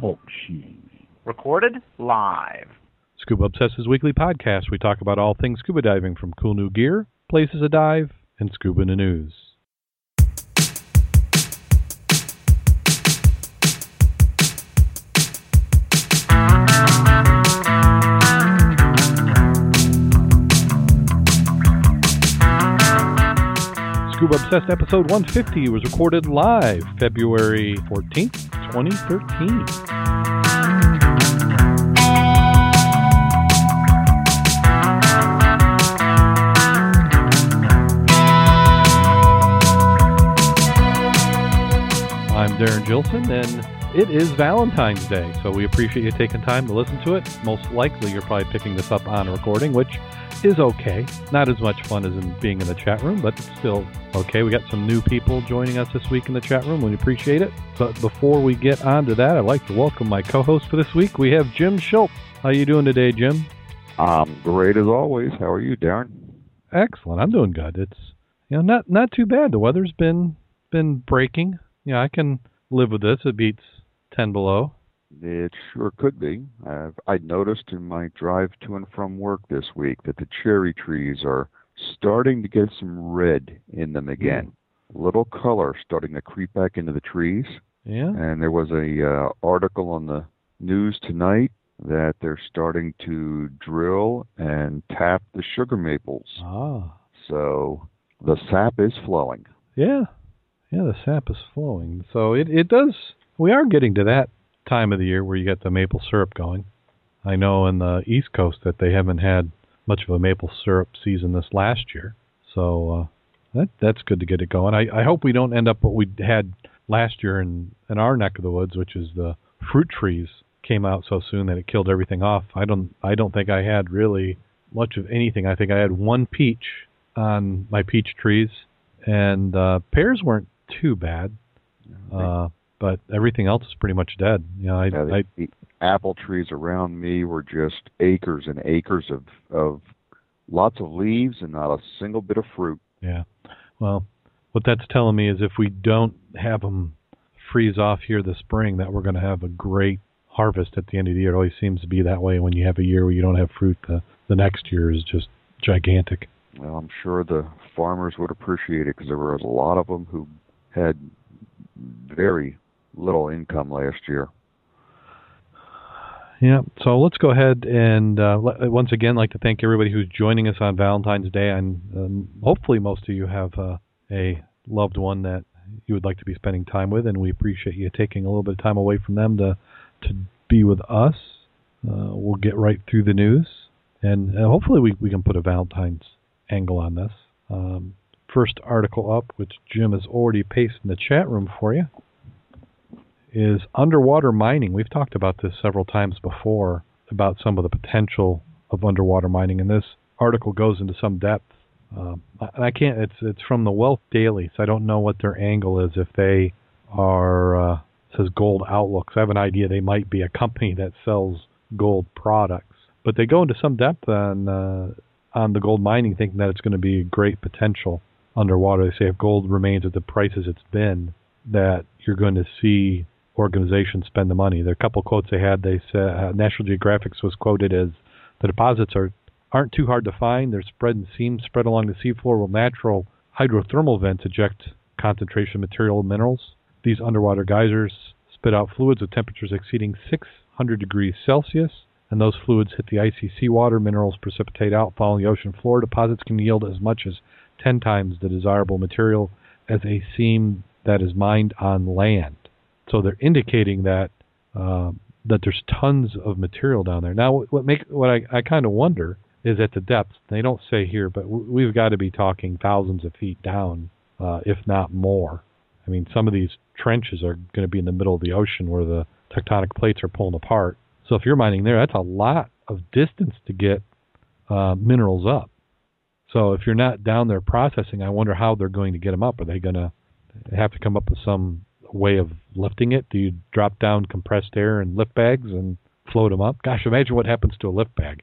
Talk shoes. Recorded live. Scuba Obsessed's weekly podcast. We talk about all things scuba diving from cool new gear, places to dive, and scuba in the news. Obsessed episode 150 was recorded live February 14th, 2013. I'm Darren Gilson, and it is Valentine's Day, so we appreciate you taking time to listen to it. Most likely, you're probably picking this up on recording, which is okay. Not as much fun as in being in the chat room, but it's still okay. We got some new people joining us this week in the chat room. We appreciate it. But before we get on to that, I'd like to welcome my co-host for this week. We have Jim Schultz. How you doing today, Jim? I'm great as always. How are you, Darren? Excellent. I'm doing good. It's you know not not too bad. The weather's been been breaking. Yeah, I can live with this. It beats ten below. It sure could be. I've, I noticed in my drive to and from work this week that the cherry trees are starting to get some red in them again. A little color starting to creep back into the trees. Yeah. And there was a uh, article on the news tonight that they're starting to drill and tap the sugar maples. Ah. So the sap is flowing. Yeah. Yeah, the sap is flowing. So it, it does we are getting to that time of the year where you get the maple syrup going. I know in the East Coast that they haven't had much of a maple syrup season this last year. So uh that that's good to get it going. I, I hope we don't end up what we had last year in, in our neck of the woods, which is the fruit trees came out so soon that it killed everything off. I don't I don't think I had really much of anything. I think I had one peach on my peach trees and uh pears weren't too bad. Uh but everything else is pretty much dead. You know, I, Yeah, the, I the apple trees around me were just acres and acres of of lots of leaves and not a single bit of fruit. Yeah. Well, what that's telling me is if we don't have them freeze off here this spring, that we're going to have a great harvest at the end of the year. It always seems to be that way when you have a year where you don't have fruit. The the next year is just gigantic. Well, I'm sure the farmers would appreciate it because there was a lot of them who had very little income last year. Yeah. So let's go ahead and uh, once again like to thank everybody who's joining us on Valentine's Day, and um, hopefully most of you have uh, a loved one that you would like to be spending time with, and we appreciate you taking a little bit of time away from them to to be with us. Uh, we'll get right through the news, and uh, hopefully we we can put a Valentine's angle on this. Um, first article up, which Jim has already pasted in the chat room for you is underwater mining. We've talked about this several times before about some of the potential of underwater mining, and this article goes into some depth. Um, I can't. It's it's from the Wealth Daily, so I don't know what their angle is. If they are uh, says gold outlooks, I have an idea they might be a company that sells gold products, but they go into some depth on uh, on the gold mining, thinking that it's going to be a great potential underwater. They say if gold remains at the prices it's been, that you're going to see organizations spend the money. There are a couple quotes they had. They said uh, National Geographic's was quoted as the deposits are aren't too hard to find. They're spread in seams spread along the seafloor while natural hydrothermal vents eject concentration material and minerals. These underwater geysers spit out fluids with temperatures exceeding 600 degrees Celsius, and those fluids hit the icy seawater. Minerals precipitate out following the ocean floor. Deposits can yield as much as 10 times the desirable material as a seam that is mined on land. So they're indicating that uh, that there's tons of material down there. Now, what make what I, I kind of wonder is at the depths. They don't say here, but we've got to be talking thousands of feet down, uh, if not more. I mean, some of these trenches are going to be in the middle of the ocean where the tectonic plates are pulling apart. So if you're mining there, that's a lot of distance to get uh, minerals up. So if you're not down there processing, I wonder how they're going to get them up. Are they going to have to come up with some way of lifting it? Do you drop down compressed air and lift bags and float them up? Gosh, imagine what happens to a lift bag.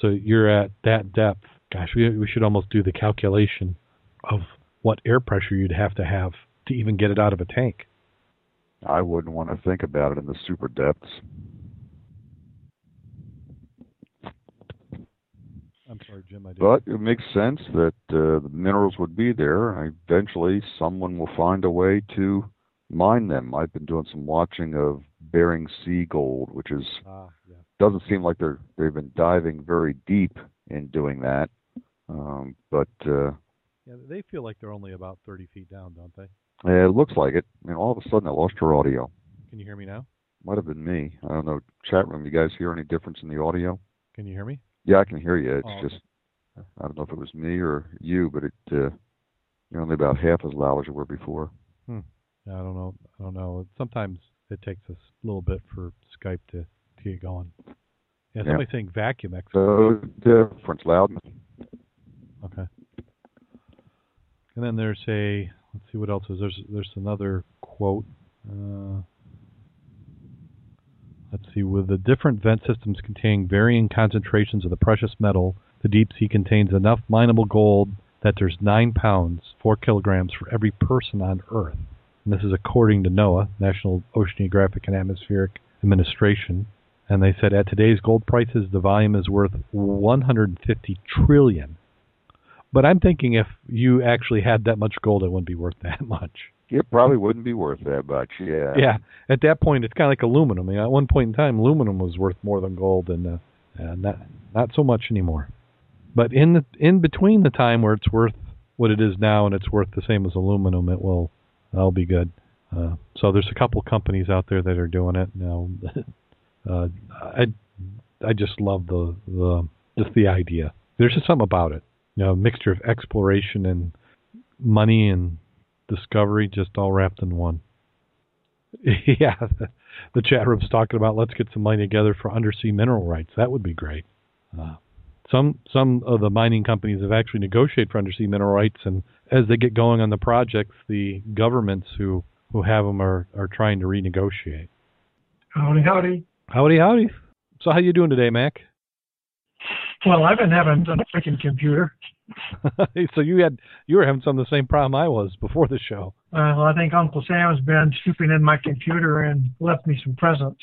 So you're at that depth. Gosh, we we should almost do the calculation of what air pressure you'd have to have to even get it out of a tank. I wouldn't want to think about it in the super depths. I'm sorry, Jim. I did. But it makes sense that uh, the minerals would be there. Eventually, someone will find a way to mine them. I've been doing some watching of Bering Sea Gold, which is Ah, yeah. doesn't seem like they're they've been diving very deep in doing that. Um, but uh, Yeah, they feel like they're only about 30 feet down, don't they? Yeah, it looks like it. Mean, all of a sudden, I lost your audio. Can you hear me now? Might have been me. I don't know. Chat room, you guys hear any difference in the audio? Can you hear me? Yeah, I can hear you. It's Oh, okay. just I don't know if it was me or you, but it uh, you're only about half as loud as you were before. Yeah, I don't know. I don't know. Sometimes it takes us a little bit for Skype to, to get going. Yeah, Yeah. saying vacuum X. So difference, loudness. Okay. And then there's a let's see what else is there's there's another quote. Uh, let's see with the different vent systems containing varying concentrations of the precious metal, the deep sea contains enough mineable gold that there's nine pounds, four kilograms for every person on Earth. And this is according to NOAA, National Oceanographic and Atmospheric Administration. And they said at today's gold prices, the volume is worth 150 trillion. But I'm thinking if you actually had that much gold, it wouldn't be worth that much. It probably wouldn't be worth that much. Yeah. Yeah, at that point, it's kind of like aluminum. I mean, at one point in time, aluminum was worth more than gold, and uh, uh, not not so much anymore. But in the in between the time where it's worth what it is now and it's worth the same as aluminum, it will that'll be good. Uh, so there's a couple companies out there that are doing it now. uh, I I just love the the just the idea. There's just something about it. You know, a mixture of exploration and money and discovery just all wrapped in one. yeah, the, the chat room's talking about let's get some money together for undersea mineral rights. That would be great. Uh, some some of the mining companies have actually negotiated for undersea mineral rights, and as they get going on the projects, the governments who who have them are are trying to renegotiate. Howdy, howdy. Howdy, howdy. So how you doing today, Mac? Well, I've been having a freaking computer. so you had you were having some of the same problem I was before the show. Uh, I think Uncle Sam's been snooping in my computer and left me some presents.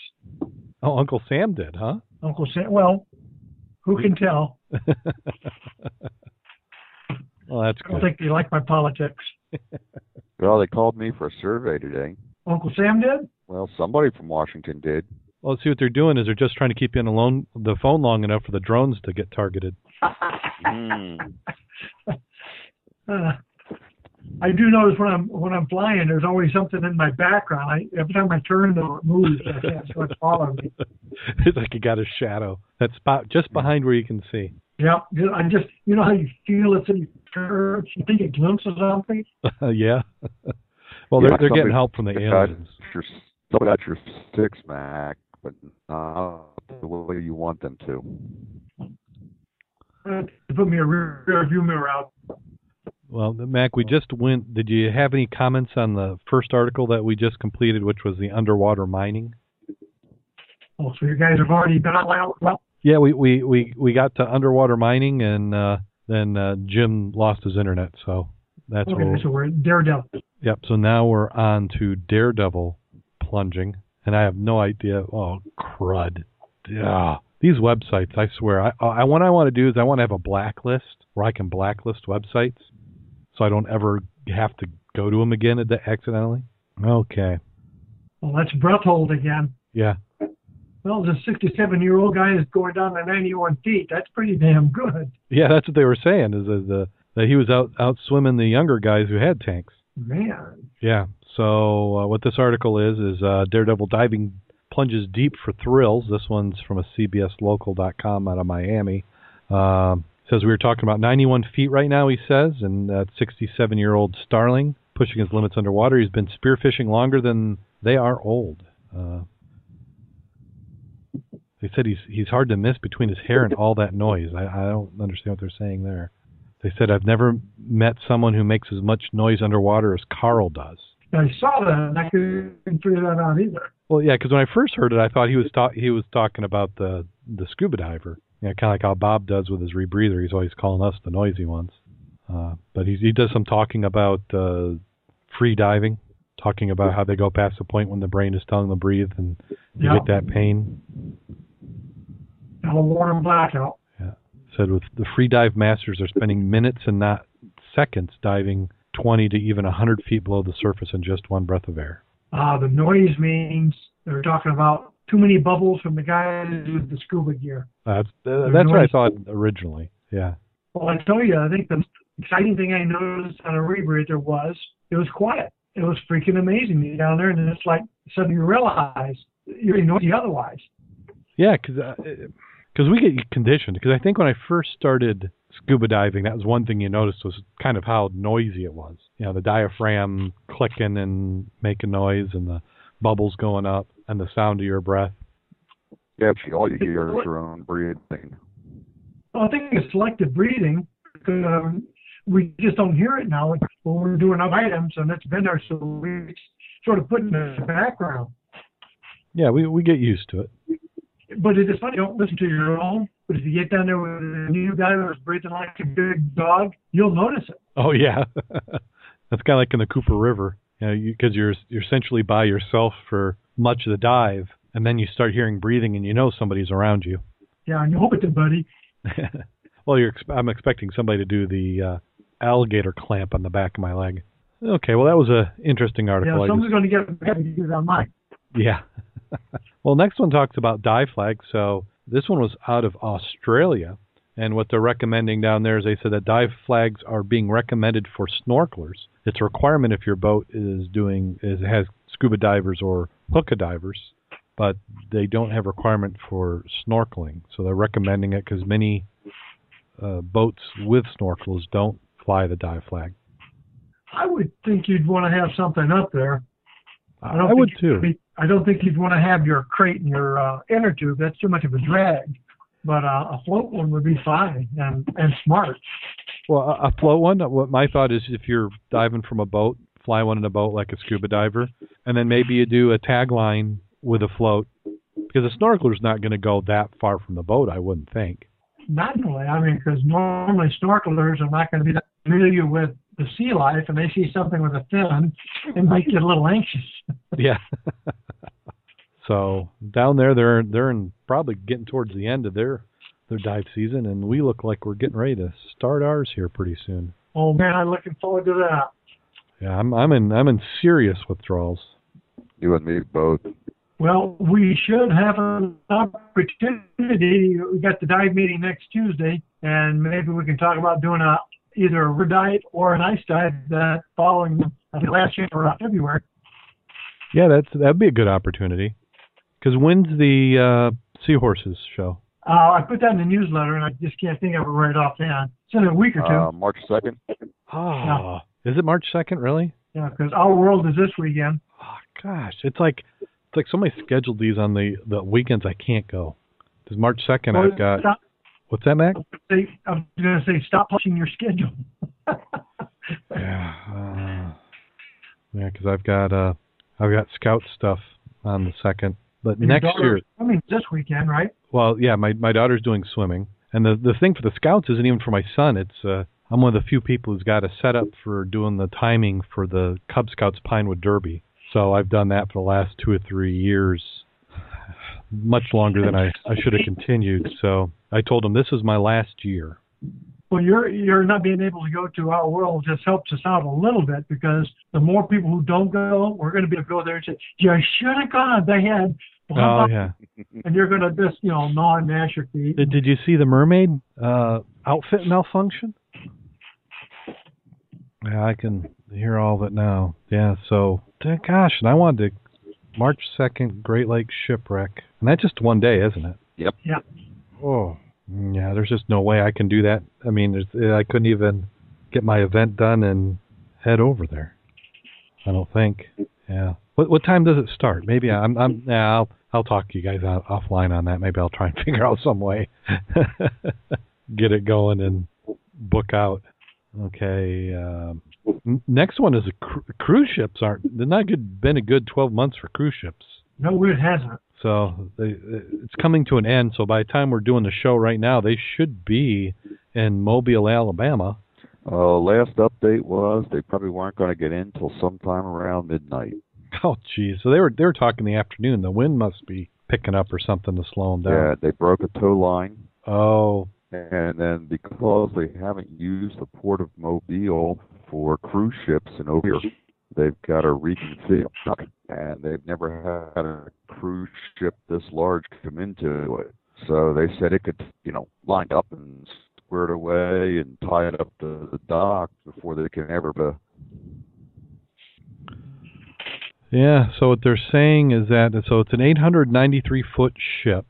Oh, Uncle Sam did, huh? Uncle Sam, well, who can tell? well, that's I don't think they like my politics. Well, they called me for a survey today. Uncle Sam did? Well, somebody from Washington did. Well, see what they're doing is they're just trying to keep you on the, the phone long enough for the drones to get targeted. Hmm. Uh, I do notice when I'm when I'm flying, there's always something in my background. I, every time I turn, though, it moves. I can't so it's following me. it's like you got a shadow. That spot just behind where you can see. Yeah, I just you know how you feel it in your turn, you think a glimpse of something. yeah. well, they're Yeah, they're getting help from the got aliens. Your, somebody got your six Mac, but not the way you want them to. Uh, put me a rear, rear view mirror out. Well, Mac, we just went. Did you have any comments on the first article that we just completed, which was the underwater mining? Oh, so you guys have already done it. Well, well Yeah, we we we, we got to underwater mining, and uh, then uh, Jim lost his internet, so that's okay, what. so we're Daredevil. Yep. So now we're on to Daredevil plunging, and I have no idea. Oh crud! Yeah, these websites. I swear. I, I what I want to do is I want to have a blacklist where I can blacklist websites, so I don't ever have to go to them again accidentally. Okay. Well, that's breath hold again. Yeah. Well, the 67 year old guy is going down to 91 feet. That's pretty damn good. Yeah, that's what they were saying. Is that the that he was out out swimming the younger guys who had tanks. Man. Yeah. So uh, what this article is is uh, Daredevil diving plunges deep for thrills. This one's from a CBSLocal.com out of Miami. Um, says we were talking about 91 feet right now. He says, and that 67-year-old Starling pushing his limits underwater. He's been spearfishing longer than they are old. Uh, they said he's he's hard to miss between his hair and all that noise. I, I don't understand what they're saying there. They said I've never met someone who makes as much noise underwater as Carl does. I saw that and I couldn't figure that out either. Well, yeah, because when I first heard it, I thought he was ta- he was talking about the the scuba diver. You know, kind of like how Bob does with his rebreather. He's always calling us the noisy ones. Uh, but he he does some talking about uh, free diving. talking about how they go past the point when the brain is telling them to breathe and you Yeah. get that pain. A warm blackout. Yeah. Said with the free dive masters are spending minutes and not seconds diving 20 to even 100 feet below the surface in just one breath of air. Uh, the noise means they're talking about too many bubbles from the guys with the scuba gear. That's uh, that's what I thought originally. Yeah. Well, I tell you, I think the exciting thing I noticed on a rebreather was it was quiet. It was freaking amazing to be down there, and then it's like suddenly you realize you're noisy otherwise. Yeah, because because we get conditioned. Because I think when I first started scuba diving, that was one thing you noticed was kind of how noisy it was. You know, the diaphragm clicking and making noise, and the bubbles going up, and the sound of your breath. Yeah, actually, all you hear is your own breathing. Well, I think it's selective breathing. Um, we just don't hear it now when we're doing other items, and it's been there, so we sort of put it in the background. Yeah, we we get used to it. But it is funny, don't listen to your own. But if you get down there with a new guy that's breathing like a big dog, you'll notice it. Oh yeah, that's kind of like in the Cooper River. You know, because you're you're essentially by yourself for much of the dive, and then you start hearing breathing, and you know somebody's around you. Yeah, and you hope it's a buddy. well, you're ex- I'm expecting somebody to do the uh, alligator clamp on the back of my leg. Okay, well that was a interesting article. Yeah, someone's going to get happy to get it on mine. Yeah. well, next one talks about dive flags. So this one was out of Australia, and what they're recommending down there is they said that dive flags are being recommended for snorkelers. It's a requirement if your boat is doing is has scuba divers or hookah divers, but they don't have requirement for snorkeling. So they're recommending it because many uh, boats with snorkels don't fly the dive flag. I would think you'd want to have something up there. I, don't I would too. be- I don't think you'd want to have your crate and your uh, inner tube. That's too much of a drag. But uh, a float one would be fine and and smart. Well, a, a float one. What my thought is, if you're diving from a boat, fly one in a boat like a scuba diver, and then maybe you do a tagline with a float, because a snorkeler's not going to go that far from the boat. I wouldn't think. Not really. I mean, because normally snorkelers are not going to be that familiar with the sea life, and they see something with a fin, it might get a little anxious. Yeah. so down there, they're they're in probably getting towards the end of their their dive season, and we look like we're getting ready to start ours here pretty soon. Oh man, I'm looking forward to that. Yeah, I'm I'm in I'm in serious withdrawals. You and me both. Well, we should have an opportunity. We got the dive meeting next Tuesday, and maybe we can talk about doing a either a red dive or an ice dive that following I think last year or February. Yeah, that's that'd be a good opportunity. Because when's the uh, seahorses show? Uh, I put that in the newsletter, and I just can't think of it right offhand. It's in a week or two. Uh, March 2nd. Oh, is it March second? Really? yeah, because our world is this weekend. Oh gosh, it's like it's like somebody scheduled these on the the weekends I can't go. Because March second I've got Stop, what's that, Mac? I was going to say, stop pushing your schedule. Yeah, uh, yeah, because I've got uh I've got scout stuff on the second, but next year, I mean, this weekend, right? well, yeah, my my daughter's doing swimming, and the the thing for the scouts isn't even for my son. It's uh I'm one of the few people who's got a setup for doing the timing for the Cub Scouts Pinewood Derby. So I've done that for the last two or three years, much longer than I I should have continued. So I told them this is my last year. Well, you're you're not being able to go to our world just helps us out a little bit because the more people who don't go, we're going to be able to go there and say, "You should have gone." They had, Oh yeah. and you're going to just you know gnaw and gnash your feet. Did, did you see the mermaid uh, outfit malfunction? Yeah, I can hear all of it now. Yeah, so gosh, and I wanted to March second, Great Lakes shipwreck, and that's just one day, isn't it? Yep. Yeah. Oh, yeah. There's just no way I can do that. I mean, there's, I couldn't even get my event done and head over there. I don't think. Yeah. What what time does it start? Maybe I'm I'm yeah, I'll I'll talk to you guys out, offline on that. Maybe I'll try and figure out some way get it going and book out. Okay. Um, n- next one is a cru- cruise ships aren't they're not good been a good 12 months for cruise ships. No, it hasn't. So they, it's coming to an end. So by the time we're doing the show right now, they should be in Mobile, Alabama. Uh, last update was they probably weren't going to get in till sometime around midnight. Oh, geez. So they were they were talking the afternoon. The wind must be picking up or something to slow them down. Yeah, they broke a tow line, Oh, and then because they haven't used the port of Mobile for cruise ships and over they've got to reconfigure. And they've never had a cruise ship this large come into it. So they said it could, you know, line up and squared away and tie it up to the dock before they can ever be yeah. So what they're saying is that so it's an 893 foot ship.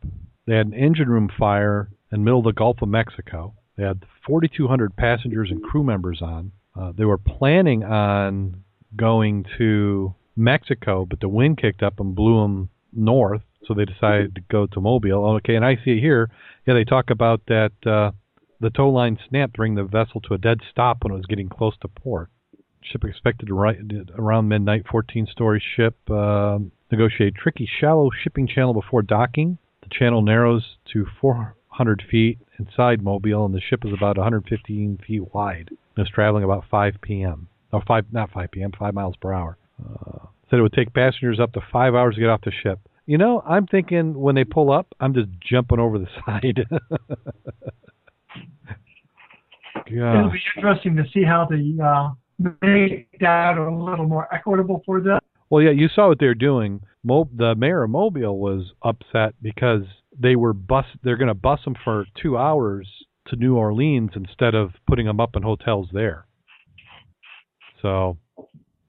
They had an engine room fire the middle of the Gulf of Mexico. They had 4,200 passengers and crew members on. Uh, they were planning on going to Mexico, but the wind kicked up and blew them north, so they decided to go to Mobile. Okay, and I see here, yeah, they talk about that uh, the tow line snapped, bringing the vessel to a dead stop when it was getting close to port. Ship expected to right around midnight. 14-story ship uh, tricky, shallow shipping channel before docking. The channel narrows to 400 feet inside Mobile, and the ship is about 115 feet wide. And is traveling about 5 p.m. Oh, five, not 5 p.m., 5 miles per hour. Uh, said it would take passengers up to five hours to get off the ship. You know, I'm thinking when they pull up, I'm just jumping over the side. It'll be interesting to see how the uh, make that a little more equitable for them. Well, yeah, you saw what they're doing. Mo- the mayor of Mobile was upset because they were bus. They're going to bus them for two hours to New Orleans instead of putting them up in hotels there. So,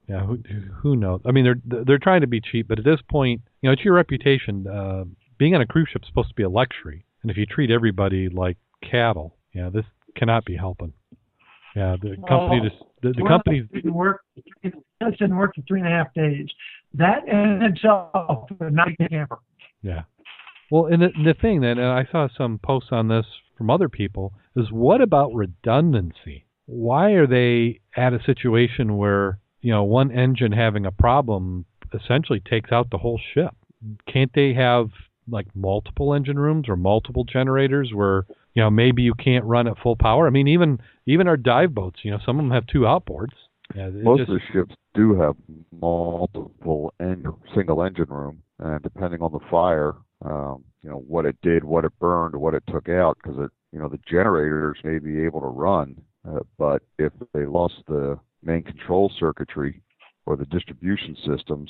yeah, who who knows? I mean, they're they're trying to be cheap, but at this point, you know, it's your reputation. Uh, being on a cruise ship is supposed to be a luxury, and if you treat everybody like cattle, yeah, this cannot be helping. Yeah, the company just the, the Well, company didn't work. It didn't work for three and a half days. That in itself not be camper. Yeah. Well, and the, the thing that and I saw some posts on this from other people is what about redundancy? Why are they at a situation where you know one engine having a problem essentially takes out the whole ship? Can't they have like multiple engine rooms or multiple generators where you know maybe you can't run at full power? I mean, even even our dive boats, you know, some of them have two outboards. Yeah, Most just- of the ships do have multiple en- single engine room, and depending on the fire, um, you know what it did, what it burned, what it took out, because it, you know, the generators may be able to run, uh, but if they lost the main control circuitry or the distribution systems,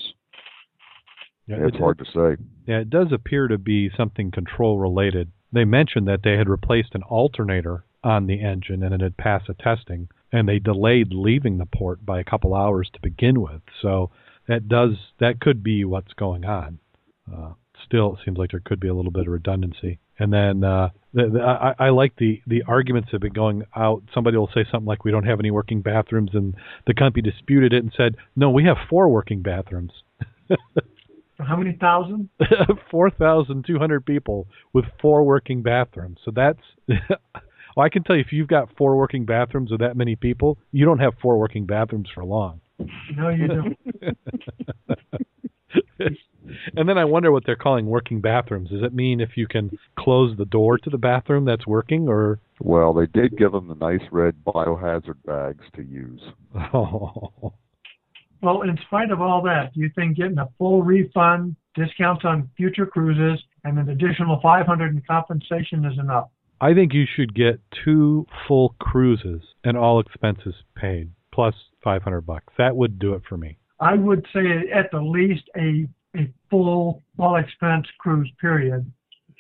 yeah, it's it- hard to say. Yeah, it does appear to be something control related. They mentioned that they had replaced an alternator on the engine and it had passed a testing, and they delayed leaving the port by a couple hours to begin with. So that does that could be what's going on. Uh, still, it seems like there could be a little bit of redundancy. And then uh, the, the, I, I like the the arguments have been going out. Somebody will say something like, "We don't have any working bathrooms," and the company disputed it and said, "No, we have four working bathrooms." How many thousand? 4,200 people with four working bathrooms. So that's, well, I can tell you if you've got four working bathrooms with that many people, you don't have four working bathrooms for long. No, you don't. and then I wonder what they're calling working bathrooms. Does it mean if you can close the door to the bathroom that's working or, Well, they did give them the nice red biohazard bags to use. oh, Well, in spite of all that, do you think getting a full refund, discounts on future cruises, and an additional 500 in compensation is enough? I think you should get two full cruises and all expenses paid plus 500 bucks. That would do it for me. I would say at the least a a full all expense cruise period.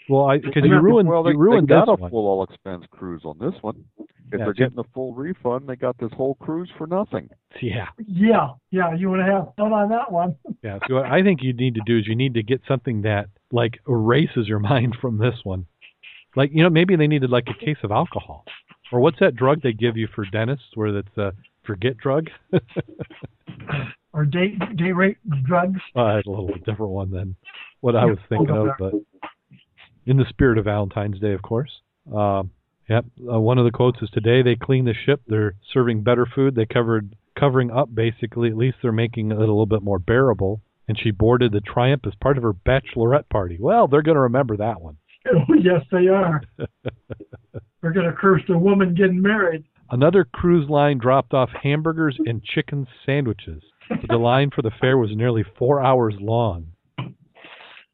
Well, I because you ruined well, they, you ruined they got this a one. full all expense cruise on this one. If Yeah, they're getting a full refund, they got this whole cruise for nothing. Yeah. Yeah, yeah, you want to have fun on that one. Yeah. So what I think you need to do is you need to get something that like erases your mind from this one. Like you know maybe they needed like a case of alcohol, or what's that drug they give you for dentists where that's a forget drug? Or day day rate drugs. uh, a little different one than what I was thinking of, but in the spirit of Valentine's Day, of course. Um, yep. Uh, one of the quotes is today they clean the ship. They're serving better food. They covered covering up basically. At least they're making it a little bit more bearable. And she boarded the Triumph as part of her bachelorette party. Well, they're going to remember that one. Oh, yes, they are. they're going to curse the woman getting married. Another cruise line dropped off hamburgers and chicken sandwiches. The line for the fair was nearly four hours long.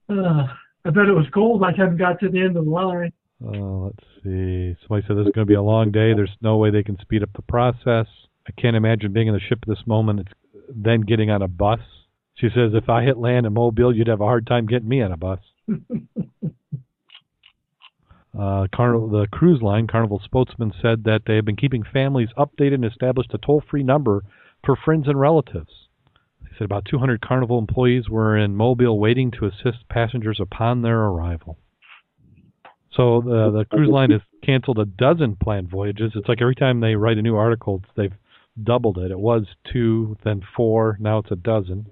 Uh, I bet it was cold. I hadn't got to the end of the line. Uh, let's see. Somebody said this is going to be a long day. There's no way they can speed up the process. I can't imagine being in the ship at this moment. It's then getting on a bus. She says, if I hit land in Mobile, you'd have a hard time getting me on a bus. Uh, the cruise line, Carnival spokesman said that they have been keeping families updated and established a toll-free number for friends and relatives. They said about 200 Carnival employees were in Mobile waiting to assist passengers upon their arrival. So the the cruise line has canceled a dozen planned voyages. It's like every time they write a new article, they've doubled it. It was two, then four, now it's a dozen.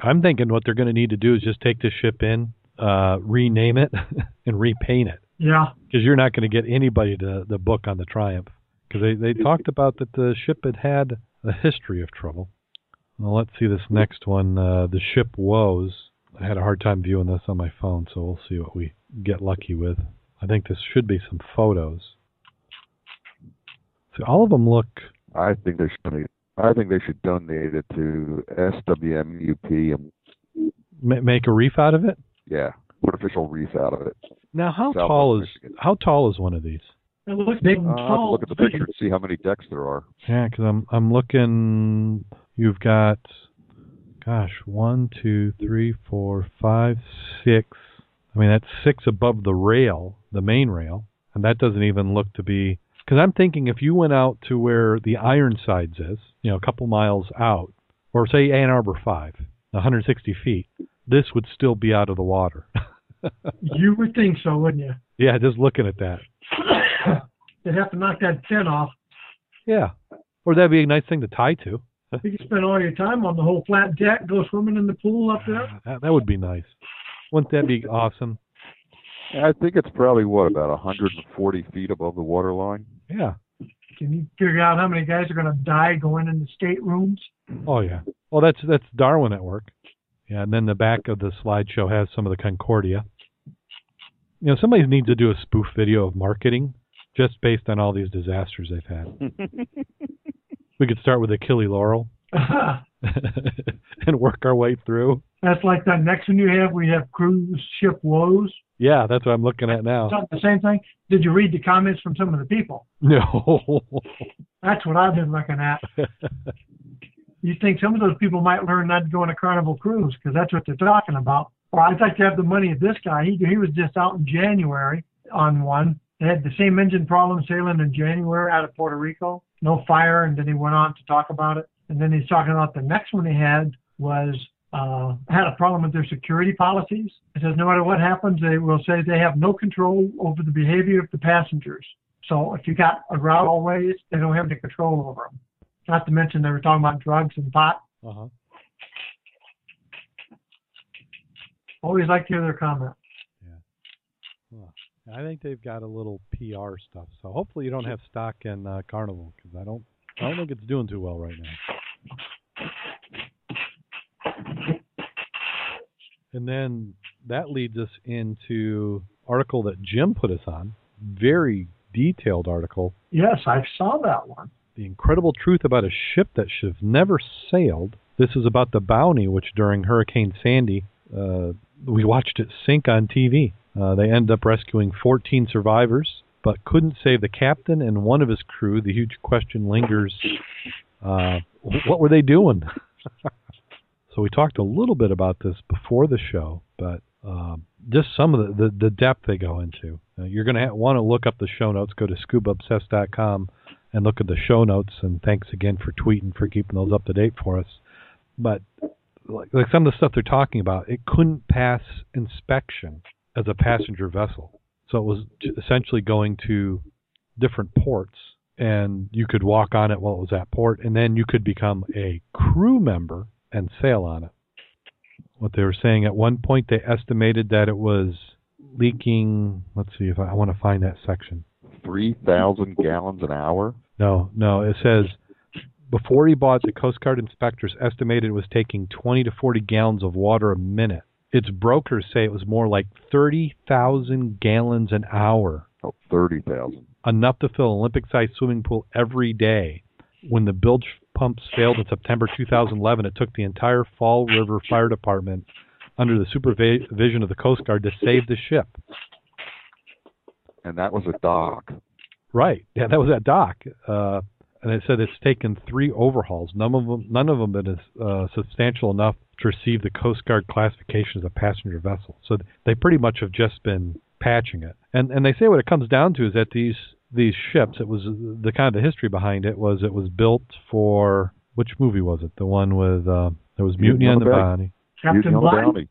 I'm thinking what they're going to need to do is just take this ship in, uh, rename it, and repaint it Yeah. because you're not going to get anybody to the book on the Triumph because they they talked about that the ship had had a history of trouble. Well, let's see this next one. Uh, the ship woes. I had a hard time viewing this on my phone, so we'll see what we get lucky with. I think this should be some photos. See, all of them look. I think they should. I think they should donate it to SWMUP and make a reef out of it. yeah, artificial reef out of it. Now, how Southwest tall is Michigan. how tall is one of these? It looks Uh, I'll have look at the picture to see how many decks there are. Yeah, because I'm I'm looking. You've got, gosh, one, two, three, four, five, six. I mean, that's six above the rail, the main rail, and that doesn't even look to be. Because I'm thinking if you went out to where the Ironsides is, you know, a couple miles out, or say Ann Arbor Five, 160 feet, this would still be out of the water. You would think so, wouldn't you? yeah, just looking at that. They'd have to knock that fin off. Yeah, or that'd be a nice thing to tie to. You could spend all your time on the whole flat deck, go swimming in the pool up there. That, that would be nice. Wouldn't that be awesome? I think it's probably what about 140 feet above the water line. Yeah. Can you figure out how many guys are going to die going into staterooms? Oh yeah. Well, that's that's Darwin at work. Yeah, and then the back of the slideshow has some of the Concordia. You know, somebody needs to do a spoof video of marketing just based on all these disasters they've had. we could start with Achille Lauro and work our way through. That's like that next one you have. We have cruise ship woes. Yeah, that's what I'm looking at now. The same thing? Did you read the comments from some of the people? No. That's what I've been looking at. You think some of those people might learn not to go on a carnival cruise because that's what they're talking about. Or I'd like to have the money of this guy. He he was just out in January on one. They had the same engine problem sailing in January out of Puerto Rico. No fire, and then he went on to talk about it. And then he's talking about the next one he had was uh, had a problem with their security policies. It says no matter what happens, they will say they have no control over the behavior of the passengers. So if you got a route always, they don't have any control over them. Not to mention they were talking about drugs and pot. uh-huh. Always like to hear their comment. I think they've got a little PR stuff. So hopefully you don't have stock in uh, Carnival because I don't I don't think it's doing too well right now. And then that leads us into article that Jim put us on. Very detailed article. Yes, I saw that one. The incredible truth about a ship that should have never sailed. This is about the Bounty, which during Hurricane Sandy, uh, we watched it sink on TV. Uh, they ended up rescuing 14 survivors, but couldn't save the captain and one of his crew. The huge question lingers: uh, what were they doing? so we talked a little bit about this before the show, but um, just some of the, the, the depth they go into. Uh, you're going to want to look up the show notes. Go to scubaobsessed.com and look at the show notes. And thanks again for tweeting for keeping those up to date for us. But like, like some of the stuff they're talking about, it couldn't pass inspection as a passenger vessel. So it was essentially going to different ports, and you could walk on it while it was at port, and then you could become a crew member and sail on it. What they were saying at one point, they estimated that it was leaking. Let's see if I, I want to find that section. 3,000 gallons an hour. No, no, it says before he bought, the Coast Guard inspectors estimated it was taking 20 to 40 gallons of water a minute. Its brokers say it was more like 30,000 gallons an hour. Oh, 30,000. enough to fill an Olympic-sized swimming pool every day. When the bilge pumps failed in September 2011, it took the entire Fall River Fire Department under the supervision of the Coast Guard to save the ship. And that was a dock. Right. Yeah, that was at dock. Uh, and it said it's taken three overhauls. None of them, none of them been uh, substantial enough to receive the Coast Guard classification as a passenger vessel. So they pretty much have just been patching it. And and they say what it comes down to is that these these ships, it was the kind of the history behind it was it was built for which movie was it? The one with uh, there was Mutiny on the Bounty. Captain Bligh.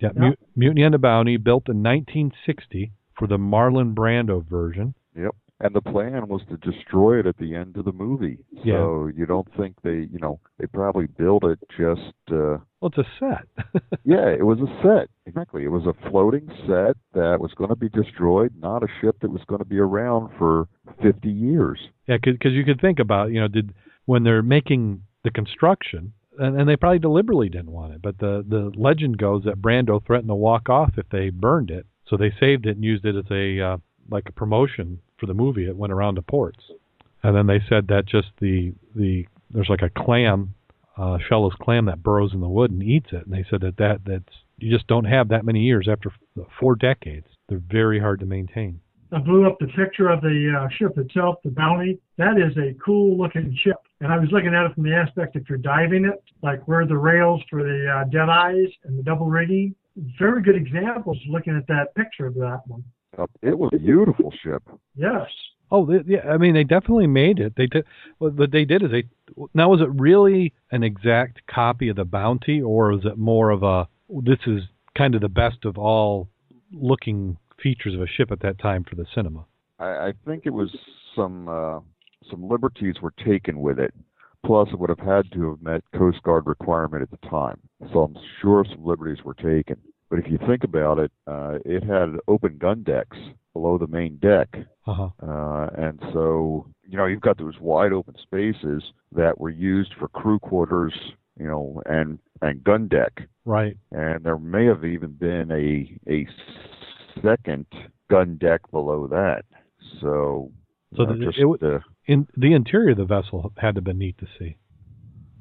Yeah, yeah. Mutiny on the Bounty, built in 1960 for the Marlon Brando version. Yep. And the plan was to destroy it at the end of the movie. Yeah. So you don't think they, you know, they probably built it just. uh Well, it's a set. yeah, it was a set. Exactly. It was a floating set that was going to be destroyed, not a ship that was going to be around for 50 years. Yeah, because you could think about, you know, did when they're making the construction, and, and they probably deliberately didn't want it, but the the legend goes that Brando threatened to walk off if they burned it, so they saved it and used it as a uh, like a promotion for the movie. It went around to ports, and then they said that just the the there's like a clam, uh, shellless clam that burrows in the wood and eats it, and they said that that that's you just don't have that many years after four decades. They're very hard to maintain. I blew up the picture of the uh, ship itself, the Bounty. That is a cool looking ship. And I was looking at it from the aspect if you're diving it, like where the rails for the uh, dead eyes and the double rigging. Very good examples looking at that picture of that one. It was a beautiful ship. Yes. Oh, they, yeah. I mean, they definitely made it. They did. What they did is they. Now, was it really an exact copy of the Bounty, or was it more of a? This is kind of the best of all looking features of a ship at that time for the cinema. I, I think it was some uh, some liberties were taken with it. Plus, it would have had to have met Coast Guard requirement at the time. So I'm sure some liberties were taken. But if you think about it, uh, it had open gun decks below the main deck. Uh-huh. Uh, and so, you know, you've got those wide open spaces that were used for crew quarters, you know, and, and gun deck. Right. And there may have even been a, a second gun deck below that. So, so know, the, just, it, uh, in the interior of the vessel had to have been neat to see.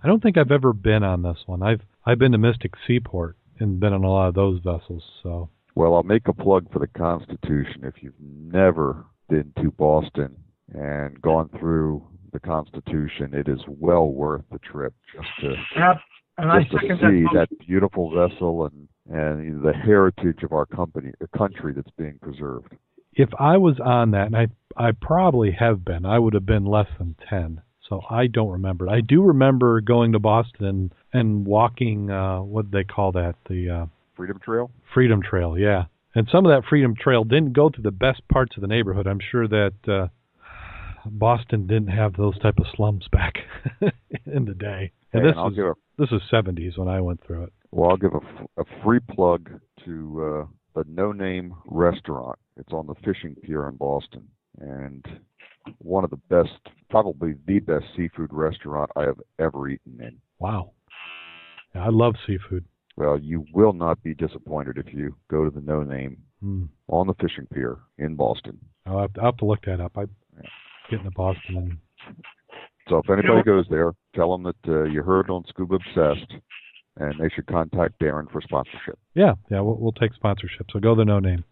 I don't think I've ever been on this one. I've I've been to Mystic Seaport and been on a lot of those vessels. So well, I'll make a plug for the Constitution. If you've never been to Boston and gone through the Constitution, it is well worth the trip just to yep. and just to see that, that beautiful vessel and and the heritage of our company, the country that's being preserved. If I was on that, and I I probably have been, I would have been less than ten. So I don't remember. I do remember going to Boston and walking. Uh, what do they call that? The uh, Freedom Trail. Freedom Trail, yeah. And some of that Freedom Trail didn't go to the best parts of the neighborhood. I'm sure that uh, Boston didn't have those type of slums back in the day. And hey, this and is a, this is 70s when I went through it. Well, I'll give a, a free plug to uh, the No Name Restaurant. It's on the fishing pier in Boston, and one of the best, probably the best seafood restaurant I have ever eaten in. Wow. Yeah, I love seafood. Well, you will not be disappointed if you go to the No Name mm. on the fishing pier in Boston. I'll have to, I'll have to look that up. I yeah. get into Boston. And... So if anybody goes there, tell them that uh, you heard on Scuba Obsessed, and they should contact Darren for sponsorship. Yeah, yeah, we'll, we'll take sponsorship. So go to the No Name.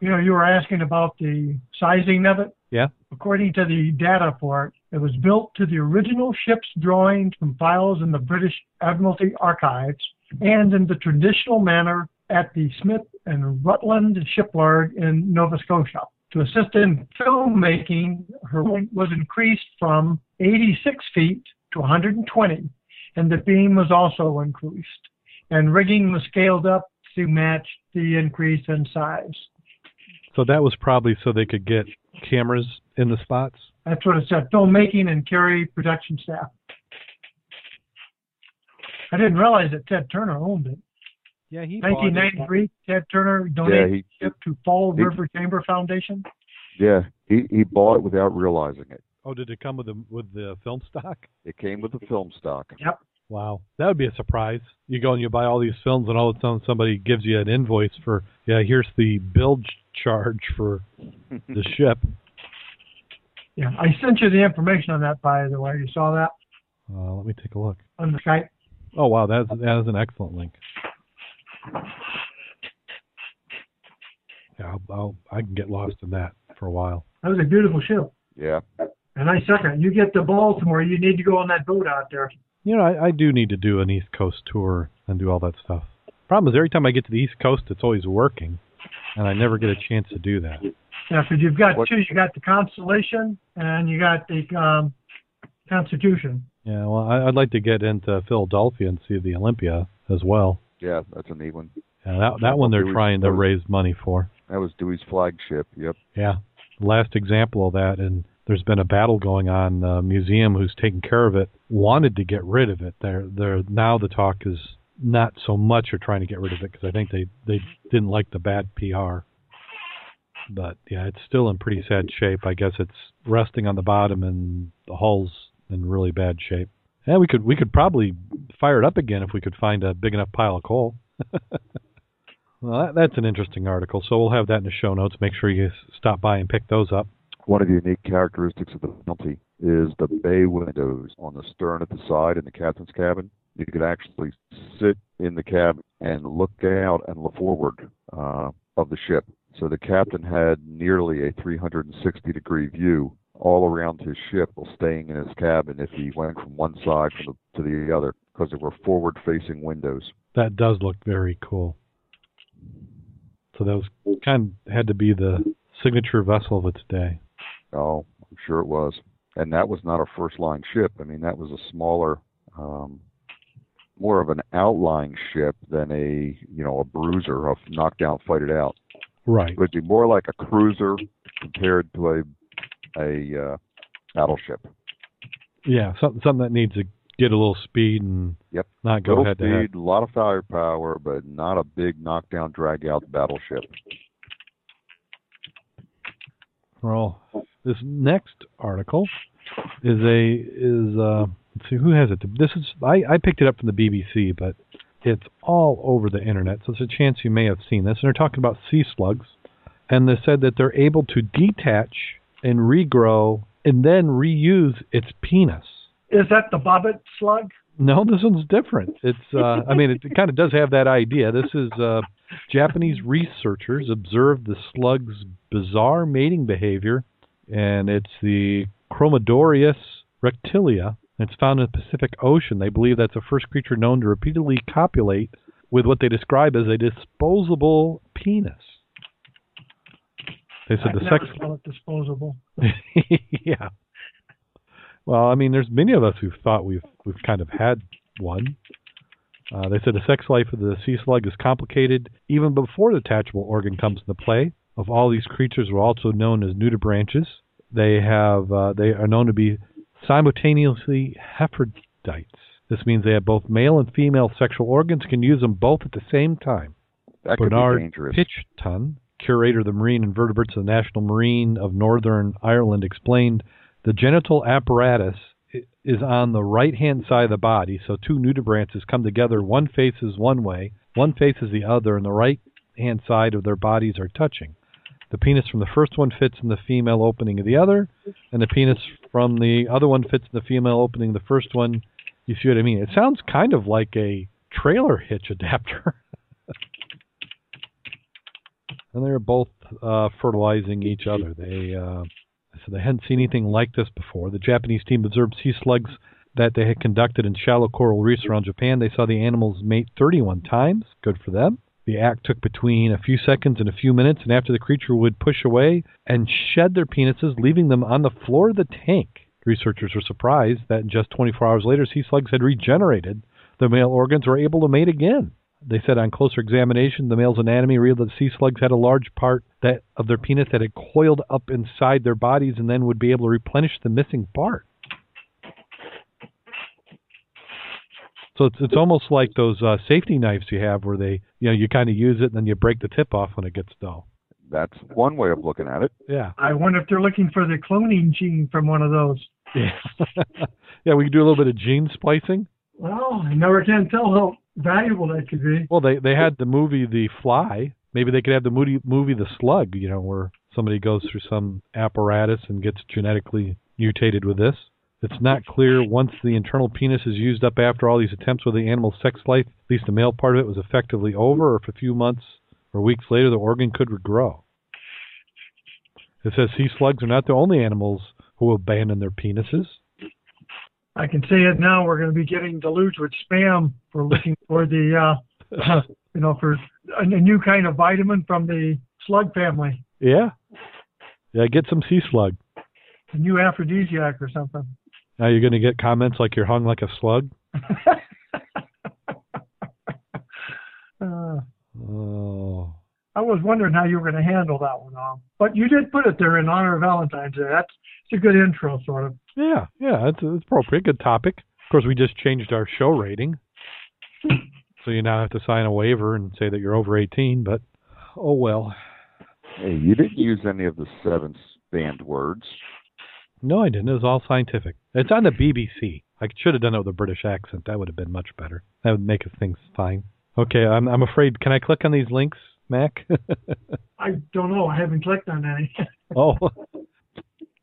You know, you were asking about the sizing of it. Yeah. According to the data for it, it was built to the original ship's drawings from files in the British Admiralty archives and in the traditional manner at the Smith and Rhuland shipyard in Nova Scotia. To assist in filmmaking, her weight was increased from 86 feet to 120, and the beam was also increased. And rigging was scaled up to match the increase in size. So that was probably so they could get cameras in the spots? That's what it said, filmmaking and carry production staff. I didn't realize that Ted Turner owned it. Yeah, he 1993, Ted Turner donated yeah, it to Fall he, River Chamber Foundation. Yeah, he he bought it without realizing it. Oh, did it come with the with the film stock? It came with the film stock. Yep. Wow, that would be a surprise. You go and you buy all these films, and all of a sudden somebody gives you an invoice for yeah, here's the bilge charge for the ship. Yeah, I sent you the information on that, by the way. You saw that Uh, let me take a look. on the Skype. Oh wow, that's that is an excellent link. Yeah, I'll, I'll I can get lost in that for a while. That was a beautiful ship. Yeah. And I second. You get to Baltimore, you need to go on that boat out there. You know, I, I do need to do an East Coast tour and do all that stuff. Problem is, every time I get to the East Coast, it's always working, and I never get a chance to do that. Yeah, because you've got What- two. You got the Constellation and you got the um, Constitution. Yeah, well, I, I'd like to get into Philadelphia and see the Olympia as well. Yeah, that's a neat one. Yeah, that that one they're Dewey's- trying to raise money for. That was Dewey's flagship. Yep. Yeah, last example of that, and there's been a battle going on. The museum who's taking care of it wanted to get rid of it. They're they're now the talk is not so much are trying to get rid of it because I think they they didn't like the bad PR. But yeah, it's still in pretty sad shape. I guess it's resting on the bottom and the hull's in really bad shape. Yeah, we could we could probably fire it up again if we could find a big enough pile of coal. well, that, that's an interesting article. So we'll have that in the show notes. Make sure you stop by and pick those up. One of the unique characteristics of the Penalty is the bay windows on the stern at the side in the captain's cabin. You could actually sit in the cabin and look out and look forward uh, of the ship. So the captain had nearly a 360 degree view all around his ship while staying in his cabin if he went from one side from the, to the other because there were forward facing windows. That does look very cool. So that was kind of had to be the signature vessel of its day. Oh, I'm sure it was. And that was not a first line ship. I mean, that was a smaller, um, more of an outlying ship than a, you know, a bruiser, a knockdown, fight it out. Right. It would be more like a cruiser compared to a, a uh, battleship. Yeah, something something that needs to get a little speed and Yep. not go Little head to head. a lot of firepower, but not a big knockdown, drag out battleship. Well, this next article is a is uh let's see who has it. This is I I picked it up from the BBC, but it's all over the internet, so there's a chance you may have seen this. And they're talking about sea slugs, and they said that they're able to detach and regrow and then reuse its penis. Is that the Bobbit slug? No, this one's different. It's uh I mean it, kind of does have that idea. This is uh Japanese researchers observed the slug's bizarre mating behavior and it's the Chromodoris rectilia. It's found in the Pacific Ocean. They believe that's the first creature known to repeatedly copulate with what they describe as a disposable penis. They said I'd the never sex call it disposable. yeah. Well, I mean, there's many of us who've thought we've we've kind of had one. Uh, they said the sex life of the sea slug is complicated even before the detachable organ comes into play. Of all these creatures, are also known as nudibranchs. They have uh, they are known to be simultaneously hermaphrodites. This means they have both male and female sexual organs, can use them both at the same time. That Bernard. Picton, curator of the marine invertebrates of the National Marine of Northern Ireland, explained the genital apparatus is on the right hand side of the body, so two nudibranchs come together. One faces one way, one faces the other, and the right hand side of their bodies are touching. The penis from the first one fits in the female opening of the other, and the penis from the other one fits in the female opening of the first one. You see what I mean? It sounds kind of like a trailer hitch adapter. and they're both uh, fertilizing each other. They uh, so they hadn't seen anything like this before. The Japanese team observed sea slugs that they had conducted in shallow coral reefs around Japan. They saw the animals mate 31 times. Good for them. The act took between a few seconds and a few minutes, and after the creature would push away and shed their penises, leaving them on the floor of the tank. Researchers were surprised that just 24 hours later, sea slugs had regenerated. The male organs were able to mate again. They said on closer examination, the male's anatomy revealed that sea slugs had a large part that of their penis that had coiled up inside their bodies and then would be able to replenish the missing part. So it's it's almost like those uh, safety knives you have, where they you know you kind of use it and then you break the tip off when it gets dull. That's one way of looking at it. Yeah, I wonder if they're looking for the cloning gene from one of those. yeah, yeah. We could do a little bit of gene splicing. Well, I never can tell how valuable that could be. Well, they they had the movie The Fly. Maybe they could have the movie movie The Slug. You know, where somebody goes through some apparatus and gets genetically mutated with this. It's not clear once the internal penis is used up after all these attempts with the animal's sex life, at least the male part of it was effectively over, or if a few months or weeks later the organ could regrow. It says sea slugs are not the only animals who abandon their penises. I can say it now. We're going to be getting deluged with spam for looking for the, uh, you know, for a new kind of vitamin from the slug family, Yeah. Yeah, get some sea slug. a new aphrodisiac or something. Now you're going to get comments like you're hung like a slug. uh, Oh. I was wondering how you were going to handle that one, but you did put it there in honor of Valentine's Day. That's it's a good intro, sort of. Yeah, yeah, it's, it's appropriate. Good topic. Of course, we just changed our show rating. So you now have to sign a waiver and say that you're over 18, but oh well. Hey, you didn't use any of the seven banned words. No, I didn't. It was all scientific. It's on the BBC. I should have done it with a British accent. That would have been much better. That would make things fine. Okay, I'm I'm afraid. Can I click on these links, Mac? I don't know. I haven't clicked on any. oh,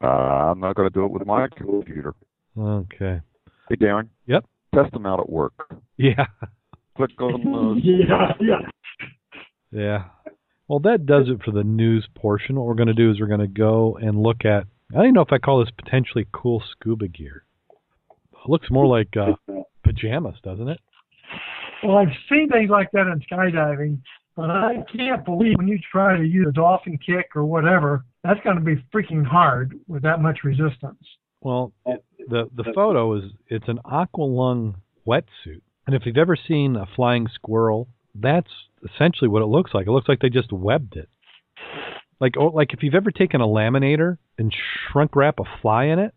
Uh, I'm not going to do it with my computer. okay. Hey, Darren. Yep. Test them out at work. Yeah, Click on those. yeah, yeah. yeah. Well, that does it for the news portion. What we're going to do is we're going to go and look at. I don't even know if I call this potentially cool scuba gear. It looks more like uh, pajamas, doesn't it? Well, I've seen things like that in skydiving, but I can't believe when you try to use a dolphin kick or whatever, that's going to be freaking hard with that much resistance. Well, it, the the photo is it's an aqualung wetsuit, and if you've ever seen a flying squirrel, that's essentially what it looks like. It looks like they just webbed it. Like or like if you've ever taken a laminator and shrunk wrap a fly in it,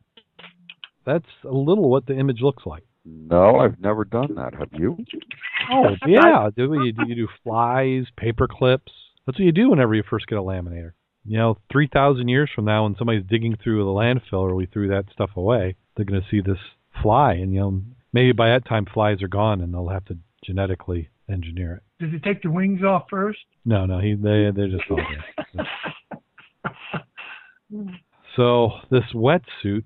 that's a little what the image looks like. No, I've never done that. Have you? Oh yeah, do you, you do flies, paper clips. That's what you do whenever you first get a laminator. You know, three thousand years from now, when somebody's digging through the landfill or we threw that stuff away, they're going to see this fly, and you know, maybe by that time flies are gone, and they'll have to genetically engineer it. Does he take the wings off first? No, no, he they they're just all dead. So this wetsuit,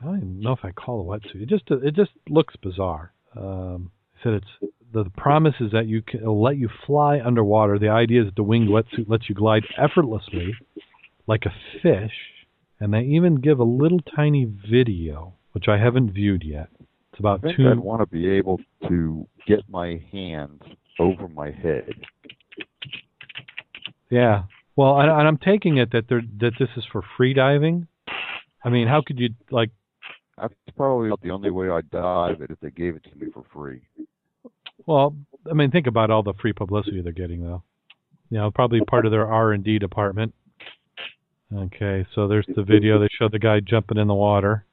I don't even know if I call it a wetsuit. It just it just looks bizarre. Um, I said it's the, the promise is that you can it'll let you fly underwater. The idea is that the winged wetsuit lets you glide effortlessly, like a fish, and they even give a little tiny video, which I haven't viewed yet. It's about I think two. I'd want to be able to get my hands over my head. Yeah. Well, and, and I'm taking it that they're that this is for free diving. I mean, how could you like? That's probably not the only way I'd dive it if they gave it to me for free. Well, I mean, think about all the free publicity they're getting, though. You know, probably part of their R and D department. Okay, so there's the video. They show the guy jumping in the water.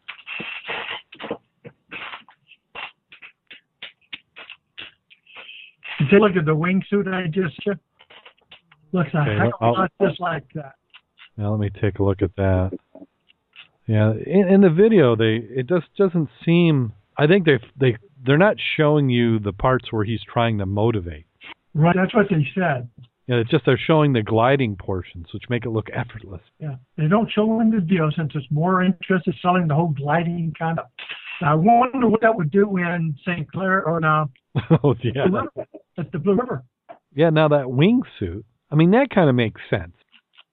Take a look at the wingsuit I just took. Looks a Okay, heck of a lot just like that. Now let me take a look at that. Yeah, in, in the video, they it just doesn't seem. I think they they they're not showing you the parts where he's trying to motivate. Right, that's what they said. Yeah, it's just they're showing the gliding portions, which make it look effortless. Yeah, they don't show in the video since it's more interested selling the whole gliding concept. I wonder what that would do in St. Clair or now oh yeah, at the Blue River. yeah. Now that wingsuit, I mean, that kind of makes sense.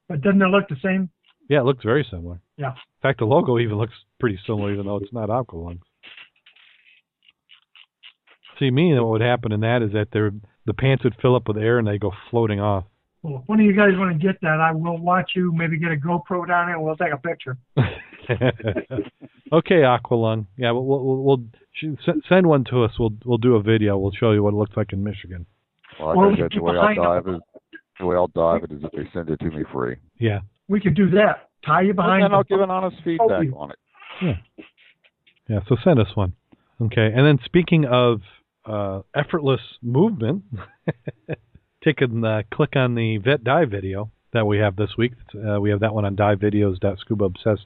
But doesn't it look the same? Yeah, it looks very similar. Yeah. In fact, the logo even looks pretty similar, even though it's not Aqualung. See, me, what would happen in that is that their the pants would fill up with air and they go floating off. Well, if one of you guys want to get that, I will watch you. Maybe get a GoPro down there and we'll take a picture. okay, Aqualung. Yeah, we'll we'll, we'll send one to us. We'll we'll do a video. We'll show you what it looks like in Michigan. Well, Or like we I said, the way I'll behind dive is the way I'll dive it is if they send it to me free. Yeah, We could do that. Tie you behind. and I'll give an honest feedback you. on it. yeah. Yeah. So send us one. Okay, and then speaking of uh, effortless movement, take a uh, click on the vet dive video that we have this week. Uh, we have that one on divevideos.scubaobsessed.com.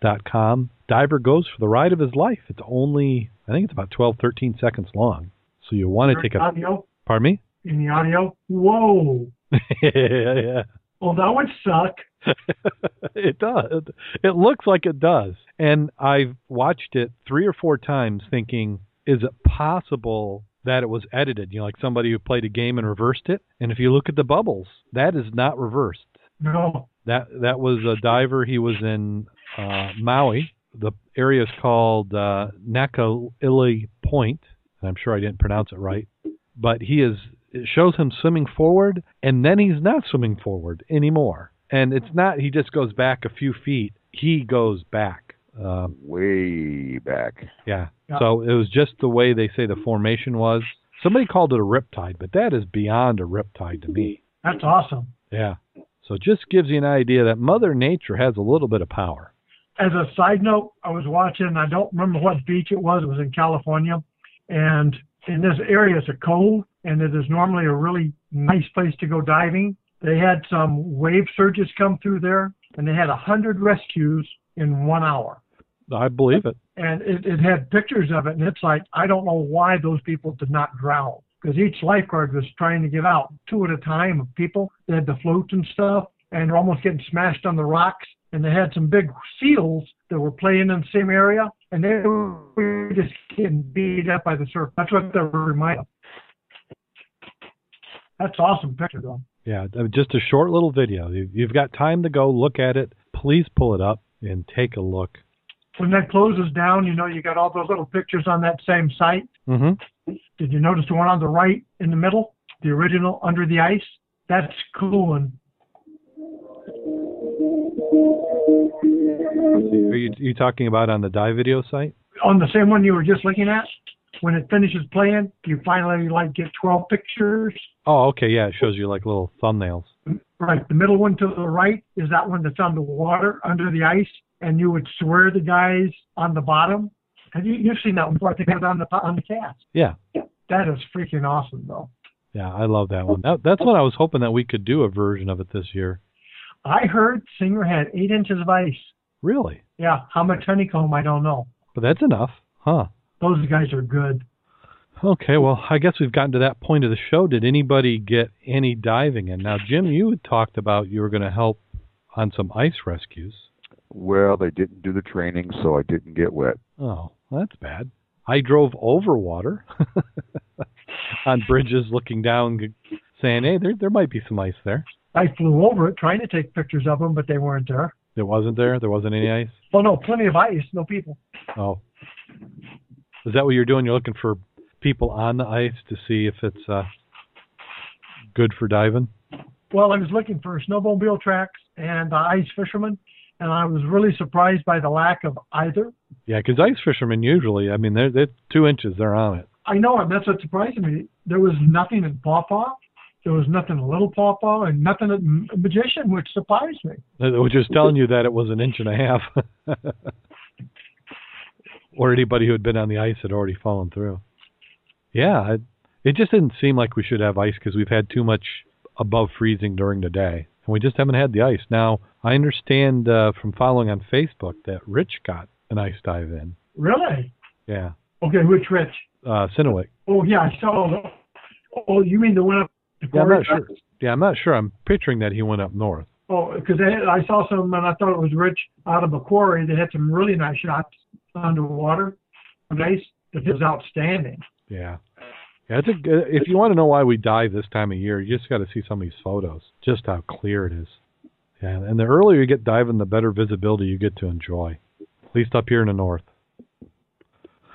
Diver goes for the ride of his life. It's only, I think it's about 12, 13 seconds long. So you want to take a, audio pardon me? in the audio. Whoa! yeah, yeah. Well, that would suck. it does. It looks like it does. And I've watched it three or four times thinking, is it possible that it was edited? You know, like somebody who played a game and reversed it. And if you look at the bubbles, that is not reversed. No. That that was a diver. He was in Maui. The area is called uh, Naka'ili Point. And I'm sure I didn't pronounce it right. But he is. It shows him swimming forward, and then he's not swimming forward anymore. And it's not. He just goes back a few feet. He goes back. Um, Way back. yeah. Yeah. So it was just the way they say the formation was. Somebody called it a riptide, but that is beyond a riptide to me. That's awesome. Yeah. So it just gives you an idea that Mother Nature has a little bit of power. As a side note, I was watching, I don't remember what beach it was, it was in California. And in this area, it's a cove, and it is normally a really nice place to go diving. They had some wave surges come through there, and they had a hundred rescues in one hour. I believe it. And it, it had pictures of it, and it's like, I don't know why those people did not drown. Because each lifeguard was trying to get out two at a time of people. They had the floats and stuff, and they're almost getting smashed on the rocks. And they had some big seals that were playing in the same area, and they were just getting beat up by the surf. That's what they remind of. That's awesome picture, though. Yeah, just a short little video. You- You've got time to go look at it. Please pull it up and take a look. When that closes down, you know, you got all those little pictures on that same site. Mm-hmm. Did you notice the one on the right in the middle? The original under the ice? That's cool. Are you you talking about on the dive video site? on the same one you were just looking at, when it finishes playing, you finally like get 12 pictures. Oh, okay, yeah. It shows you like little thumbnails. Right. The middle one to the right is that one that's on the water under the ice, and you would swear the guys on the bottom. Have you you've seen that one before? I think it was on the on the cast. Yeah, That is freaking awesome, though. yeah. I love that one. That, that's what I was hoping that we could do a version of it this year. I heard Singer had eight inches of ice. Really? Yeah, how much honeycomb I don't know. But that's enough, huh? Those guys are good. Okay, well, I guess we've gotten to that point of the show. Did anybody get any diving in? Now, Jim, you had talked about you were going to help on some ice rescues. Well, they didn't do the training, so I didn't get wet. Oh, that's bad. I drove over water on bridges looking down, saying, hey, there, there might be some ice there. I flew over it trying to take pictures of them, but they weren't there. There wasn't there? There wasn't any ice? Well, no, plenty of ice, no people. Oh. Is that what you're doing? You're looking for people on the ice to see if it's uh, good for diving? Well, I was looking for snowmobile tracks and uh, ice fishermen, and I was really surprised by the lack of either. Yeah, because ice fishermen usually, I mean, they're, they're two inches, they're on it. I know, and that's what surprised me. There was nothing in Pawpaw. There was nothing in Little Pawpaw, and nothing M- Magician, which surprised me. Which is telling you that it was an inch and a half. or anybody who had been on the ice had already fallen through. Yeah, it, it just didn't seem like we should have ice because we've had too much above freezing during the day. And we just haven't had the ice. Now, I understand uh, from following on Facebook that Rich got an ice dive in. Really? Yeah. Okay, which Rich? Uh, Sinewick. Oh, yeah, I saw. Oh, you mean the one up Yeah, I'm not sure. Yeah, I'm not sure. I'm picturing that he went up north. Oh, because I saw some, and I thought it was Rich out of Macquarie. They had some really nice shots underwater. Nice. That was outstanding. Yeah. Yeah, it's a, good- if you want to know why we dive this time of year, you just got to see some of these photos, just how clear it is. Yeah, and the earlier you get diving, the better visibility you get to enjoy, at least up here in the north.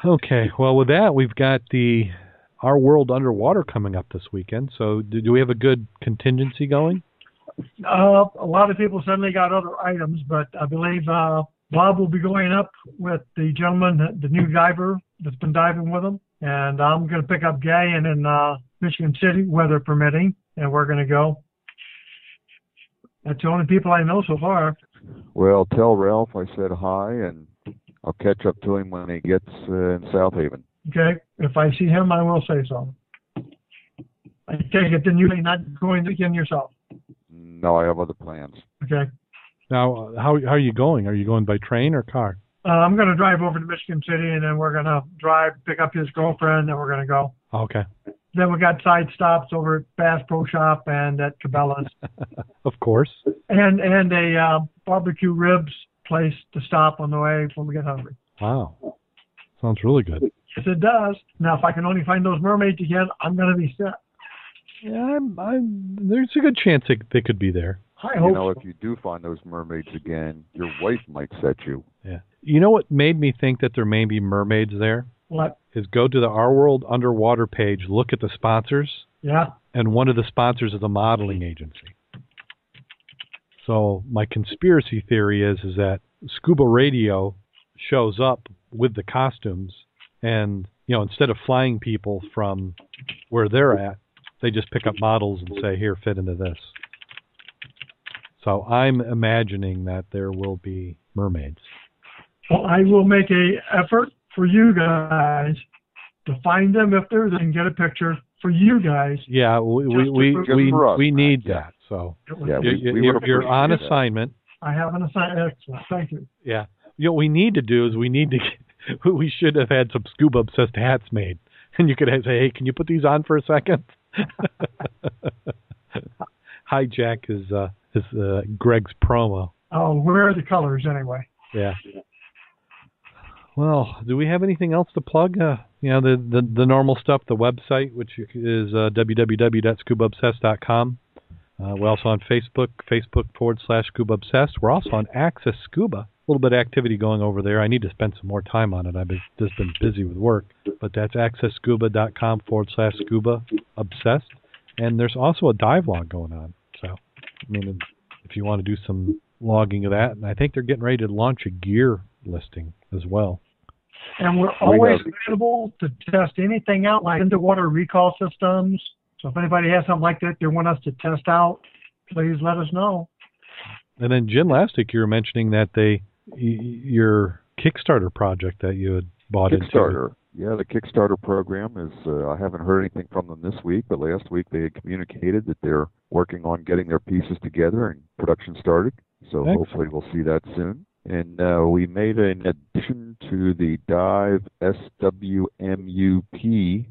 Okay, well, with that, we've got the Our World Underwater coming up this weekend. So, do, do we have a good contingency going? Uh, a lot of people suddenly got other items, but I believe uh, Bob will be going up with the gentleman, the new diver that's been diving with him, and I'm going to pick up Gay and in uh, Michigan City, weather permitting, and we're going to go. That's the only people I know so far. Well, tell Ralph I said hi, and I'll catch up to him when he gets uh, in South Haven. Okay, if I see him, I will say so. I take it then you're not going again yourself. No, I have other plans. Okay, Now, uh, how how are you going? Are you going by train or car? uh, I'm going to drive over to Michigan City, and then we're going to drive pick up his girlfriend, and we're going to go. Okay. then we got side stops over at Bass Pro Shop and at Cabela's, Of course. and and a uh, barbecue ribs place to stop on the way when we get hungry. Wow. Sounds really good. Yes, it does. Now, if I can only find those mermaids again, I'm gonna be set. Yeah, I'm, I'm, there's a good chance they, they could be there. I hope You know, so. if you do find those mermaids again, your wife might set you. Yeah. You know what made me think that there may be mermaids there? What? Is go to the Our World Underwater page, look at the sponsors, Yeah. and one of the sponsors is a modeling agency. So my conspiracy theory is is that Scuba Radio shows up with the costumes, and you know instead of flying people from where they're at, they just pick up models and say, "Here, fit into this." So I'm imagining that there will be mermaids. Well, I will make a effort for you guys to find them if there's and get a picture for you guys. Yeah, we we we we, us, we need yeah. that. So Yeah, you- we- you- we you're, you're on appreciate that. assignment. I have an assignment. Excellent. Thank you. Yeah. You know, what we need to do is we need to. We should have had some scuba obsessed hats made, and you could say, "Hey, can you put these on for a second? Hijack is uh, is uh, Greg's promo. Oh, where are the colors anyway? Yeah. Well, do we have anything else to plug? Uh, you know, the, the the normal stuff, the website, which is uh, www.scubaobsessed.com. Uh, we're also on Facebook, Facebook forward slash Scuba Obsessed. We're also on Access Scuba. A little bit of activity going over there. I need to spend some more time on it. I've been, just been busy with work. But that's accessscuba.com forward slash Scuba Obsessed. And there's also a dive log going on. So, I mean, if you want to do some logging of that, and I think they're getting ready to launch a gear listing as well. And we're always available to test anything out like underwater recall systems. So if anybody has something like that they want us to test out, please let us know. And then Jim, last week you were mentioning that they your Kickstarter project that you had bought into. Kickstarter. Yeah, the Kickstarter program is. Uh, I haven't heard anything from them this week, but last week they had communicated that they're working on getting their pieces together and production started. So Excellent. hopefully we'll see that soon. And uh, we made an addition to the Dive SWMUP,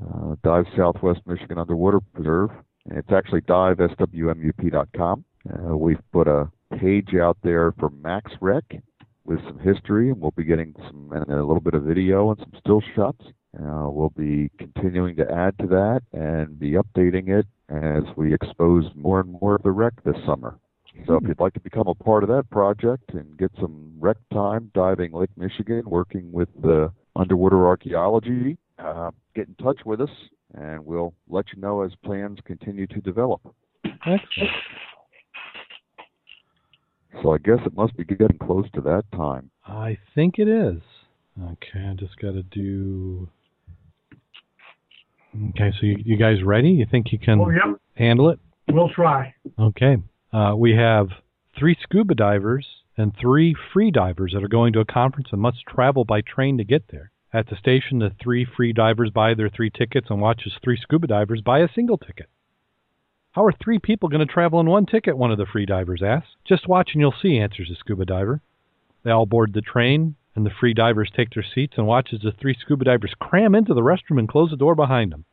uh, Dive Southwest Michigan Underwater Preserve. And it's actually diveswmup.com. Uh, we've put a page out there for Max Rec with some history, and we'll be getting some and a little bit of video and some still shots. Uh, we'll be continuing to add to that and be updating it as we expose more and more of the wreck this summer. So if you'd like to become a part of that project and get some wreck time diving Lake Michigan, working with the underwater archaeology, uh, get in touch with us, and we'll let you know as plans continue to develop. Excellent. So I guess it must be getting close to that time. I think it is. Okay, I just got to do. Okay, so you, you guys ready? You think you can Oh, yep. handle it? We'll try. Okay. Uh, we have three scuba divers and three free divers that are going to a conference and must travel by train to get there. At the station, the three free divers buy their three tickets and watch as three scuba divers buy a single ticket. How are three people going to travel in one ticket? One of the free divers asks. Just watch and you'll see, answers the scuba diver. They all board the train, and the free divers take their seats and watch as the three scuba divers cram into the restroom and close the door behind them.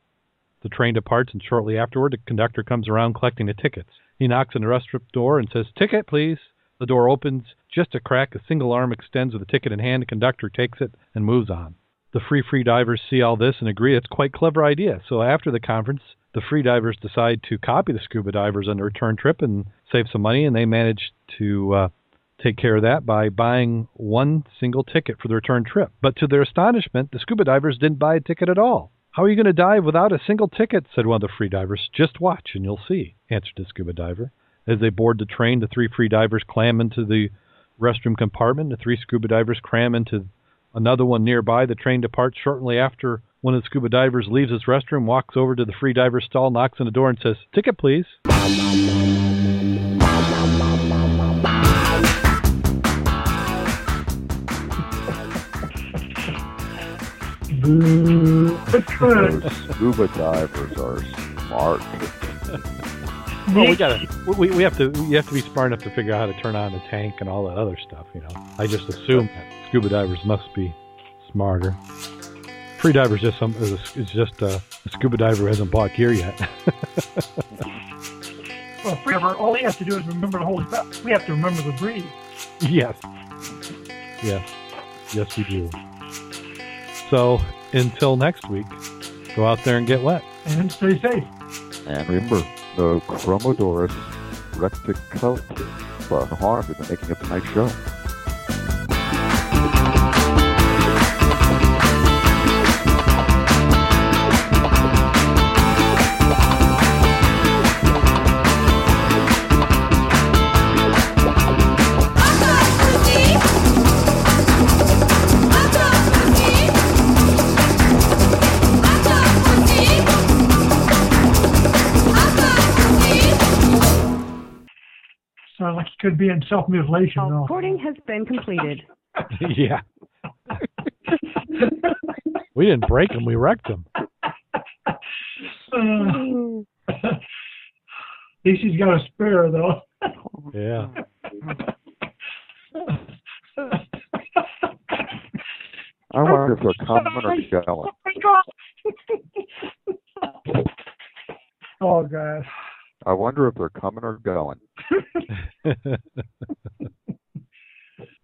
The train departs, and shortly afterward, the conductor comes around collecting the tickets. He knocks on the restroom door and says, Ticket, please. The door opens just a crack. A single arm extends with the ticket in hand. The conductor takes it and moves on. The free free divers see all this and agree it's quite a clever idea. So after the conference, the free divers decide to copy the scuba divers on the return trip and save some money, and they manage to uh, take care of that by buying one single ticket for the return trip. But to their astonishment, the scuba divers didn't buy a ticket at all. How are you going to dive without a single ticket? said one of the free divers. Just watch and you'll see, answered the scuba diver. As they board the train, the three free divers clam into the restroom compartment. The three scuba divers cram into another one nearby. The train departs shortly after one of the scuba divers leaves his restroom, walks over to the free diver's stall, knocks on the door, and says, Ticket, please. Boo. It's good. Those scuba divers are smart. Well, we gotta, we, we have to, you have to be smart enough to figure out how to turn on the tank and all that other stuff. You know, I just assume that scuba divers must be smarter. free diver is just some is, is just uh, a scuba diver who hasn't bought gear yet. Well, forever, all he has to do is remember to hold his breath. We have to remember to breathe. yes, yes, yes, we do. So until next week, go out there and get wet. And stay safe. And remember, the Chromodoris recticulata harm in the making of tonight's show. Sounds like he could be in self-mutilation, though. Recording has been completed. yeah, we didn't break them; we wrecked them. Uh, at least he's got a spare, though. Yeah. I wonder if they're common or gallon. oh, God. I wonder if they're coming or going.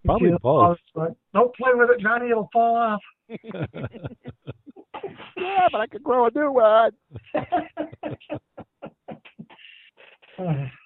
Probably It'll both. fall, Don't play with it, Johnny. It'll fall off. Yeah, but I could grow a new one. Uh,